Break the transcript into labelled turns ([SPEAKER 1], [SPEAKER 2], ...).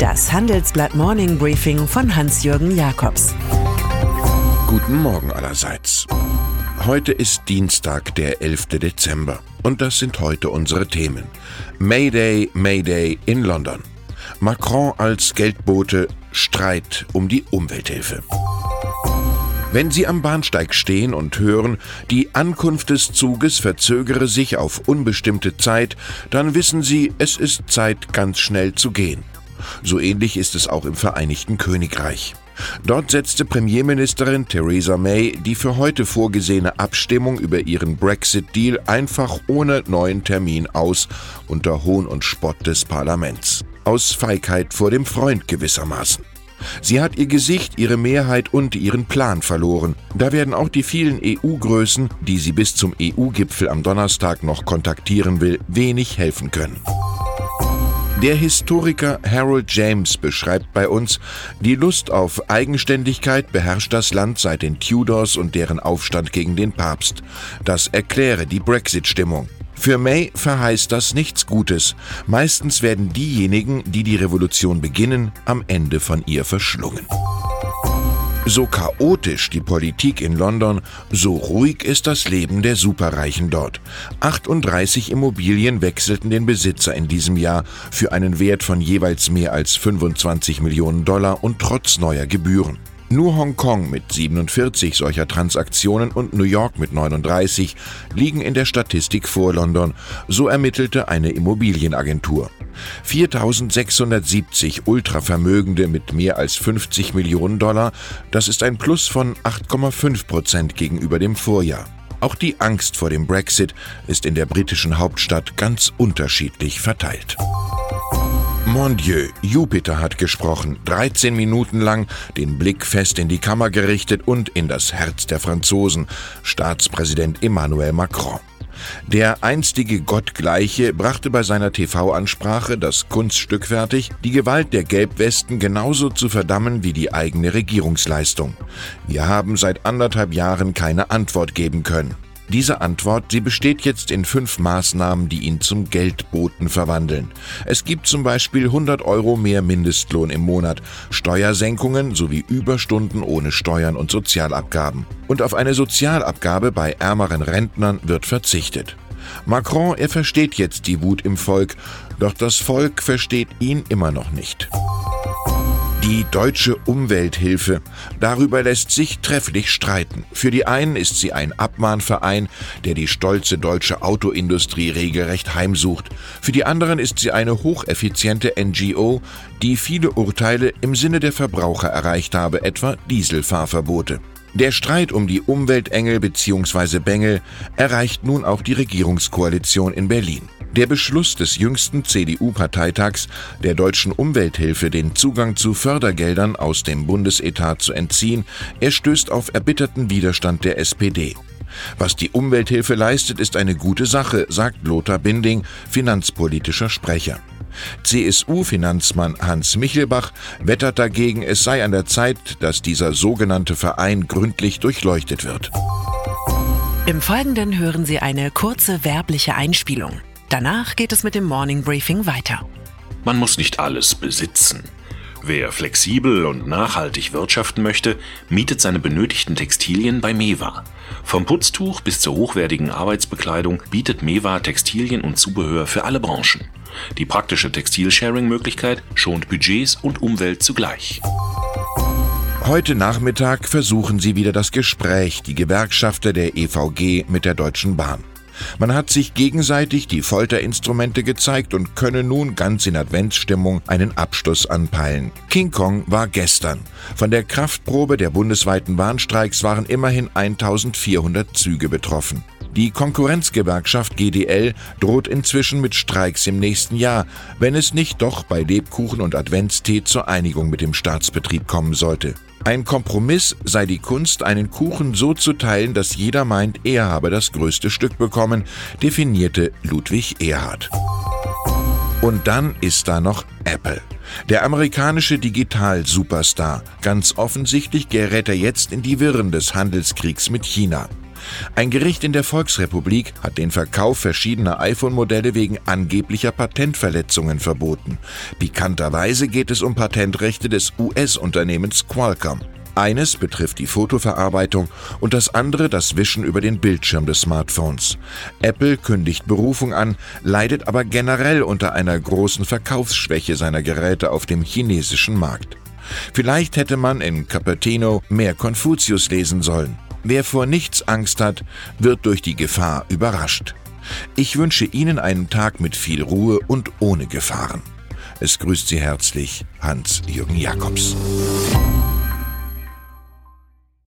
[SPEAKER 1] Das Handelsblatt Morning Briefing von Hans-Jürgen Jakobs.
[SPEAKER 2] Guten Morgen allerseits. Heute ist Dienstag, der 11. Dezember. Und das sind heute unsere Themen. Mayday, Mayday in London. Macron als Geldbote, Streit um die Umwelthilfe. Wenn Sie am Bahnsteig stehen und hören, die Ankunft des Zuges verzögere sich auf unbestimmte Zeit, dann wissen Sie, es ist Zeit, ganz schnell zu gehen. So ähnlich ist es auch im Vereinigten Königreich. Dort setzte Premierministerin Theresa May die für heute vorgesehene Abstimmung über ihren Brexit-Deal einfach ohne neuen Termin aus, unter Hohn und Spott des Parlaments. Aus Feigheit vor dem Freund gewissermaßen. Sie hat ihr Gesicht, ihre Mehrheit und ihren Plan verloren. Da werden auch die vielen EU-Größen, die sie bis zum EU-Gipfel am Donnerstag noch kontaktieren will, wenig helfen können. Der Historiker Harold James beschreibt bei uns, die Lust auf Eigenständigkeit beherrscht das Land seit den Tudors und deren Aufstand gegen den Papst. Das erkläre die Brexit-Stimmung. Für May verheißt das nichts Gutes. Meistens werden diejenigen, die die Revolution beginnen, am Ende von ihr verschlungen. So chaotisch die Politik in London, so ruhig ist das Leben der Superreichen dort. 38 Immobilien wechselten den Besitzer in diesem Jahr für einen Wert von jeweils mehr als 25 Millionen Dollar und trotz neuer Gebühren. Nur Hongkong mit 47 solcher Transaktionen und New York mit 39 liegen in der Statistik vor London, so ermittelte eine Immobilienagentur. 4670 Ultravermögende mit mehr als 50 Millionen Dollar, das ist ein Plus von 8,5 Prozent gegenüber dem Vorjahr. Auch die Angst vor dem Brexit ist in der britischen Hauptstadt ganz unterschiedlich verteilt. Mon Dieu, Jupiter hat gesprochen, 13 Minuten lang, den Blick fest in die Kammer gerichtet und in das Herz der Franzosen, Staatspräsident Emmanuel Macron. Der einstige Gottgleiche brachte bei seiner TV-Ansprache das Kunststück fertig, die Gewalt der Gelbwesten genauso zu verdammen wie die eigene Regierungsleistung. Wir haben seit anderthalb Jahren keine Antwort geben können. Diese Antwort, sie besteht jetzt in fünf Maßnahmen, die ihn zum Geldboten verwandeln. Es gibt zum Beispiel 100 Euro mehr Mindestlohn im Monat, Steuersenkungen sowie Überstunden ohne Steuern und Sozialabgaben. Und auf eine Sozialabgabe bei ärmeren Rentnern wird verzichtet. Macron, er versteht jetzt die Wut im Volk, doch das Volk versteht ihn immer noch nicht. Die deutsche Umwelthilfe. Darüber lässt sich trefflich streiten. Für die einen ist sie ein Abmahnverein, der die stolze deutsche Autoindustrie regelrecht heimsucht. Für die anderen ist sie eine hocheffiziente NGO, die viele Urteile im Sinne der Verbraucher erreicht habe, etwa Dieselfahrverbote. Der Streit um die Umweltengel bzw. Bengel erreicht nun auch die Regierungskoalition in Berlin. Der Beschluss des jüngsten CDU-Parteitags, der deutschen Umwelthilfe den Zugang zu Fördergeldern aus dem Bundesetat zu entziehen, er stößt auf erbitterten Widerstand der SPD. Was die Umwelthilfe leistet, ist eine gute Sache, sagt Lothar Binding, finanzpolitischer Sprecher. CSU-Finanzmann Hans Michelbach wettert dagegen, es sei an der Zeit, dass dieser sogenannte Verein gründlich durchleuchtet wird.
[SPEAKER 1] Im Folgenden hören Sie eine kurze werbliche Einspielung. Danach geht es mit dem Morning Briefing weiter.
[SPEAKER 3] Man muss nicht alles besitzen. Wer flexibel und nachhaltig wirtschaften möchte, mietet seine benötigten Textilien bei Mewa. Vom Putztuch bis zur hochwertigen Arbeitsbekleidung bietet Mewa Textilien und Zubehör für alle Branchen. Die praktische Textilsharing-Möglichkeit schont Budgets und Umwelt zugleich.
[SPEAKER 2] Heute Nachmittag versuchen sie wieder das Gespräch, die Gewerkschafter der EVG mit der Deutschen Bahn. Man hat sich gegenseitig die Folterinstrumente gezeigt und könne nun ganz in Adventsstimmung einen Abschluss anpeilen. King Kong war gestern. Von der Kraftprobe der bundesweiten Bahnstreiks waren immerhin 1400 Züge betroffen. Die Konkurrenzgewerkschaft GDL droht inzwischen mit Streiks im nächsten Jahr, wenn es nicht doch bei Lebkuchen und Adventstee zur Einigung mit dem Staatsbetrieb kommen sollte. Ein Kompromiss sei die Kunst, einen Kuchen so zu teilen, dass jeder meint, er habe das größte Stück bekommen, definierte Ludwig Erhard. Und dann ist da noch Apple. Der amerikanische Digital-Superstar. Ganz offensichtlich gerät er jetzt in die Wirren des Handelskriegs mit China. Ein Gericht in der Volksrepublik hat den Verkauf verschiedener iPhone-Modelle wegen angeblicher Patentverletzungen verboten. Pikanterweise geht es um Patentrechte des US-Unternehmens Qualcomm. Eines betrifft die Fotoverarbeitung und das andere das Wischen über den Bildschirm des Smartphones. Apple kündigt Berufung an, leidet aber generell unter einer großen Verkaufsschwäche seiner Geräte auf dem chinesischen Markt. Vielleicht hätte man in Cupertino mehr Konfuzius lesen sollen. Wer vor nichts Angst hat, wird durch die Gefahr überrascht. Ich wünsche Ihnen einen Tag mit viel Ruhe und ohne Gefahren. Es grüßt Sie herzlich Hans-Jürgen Jakobs.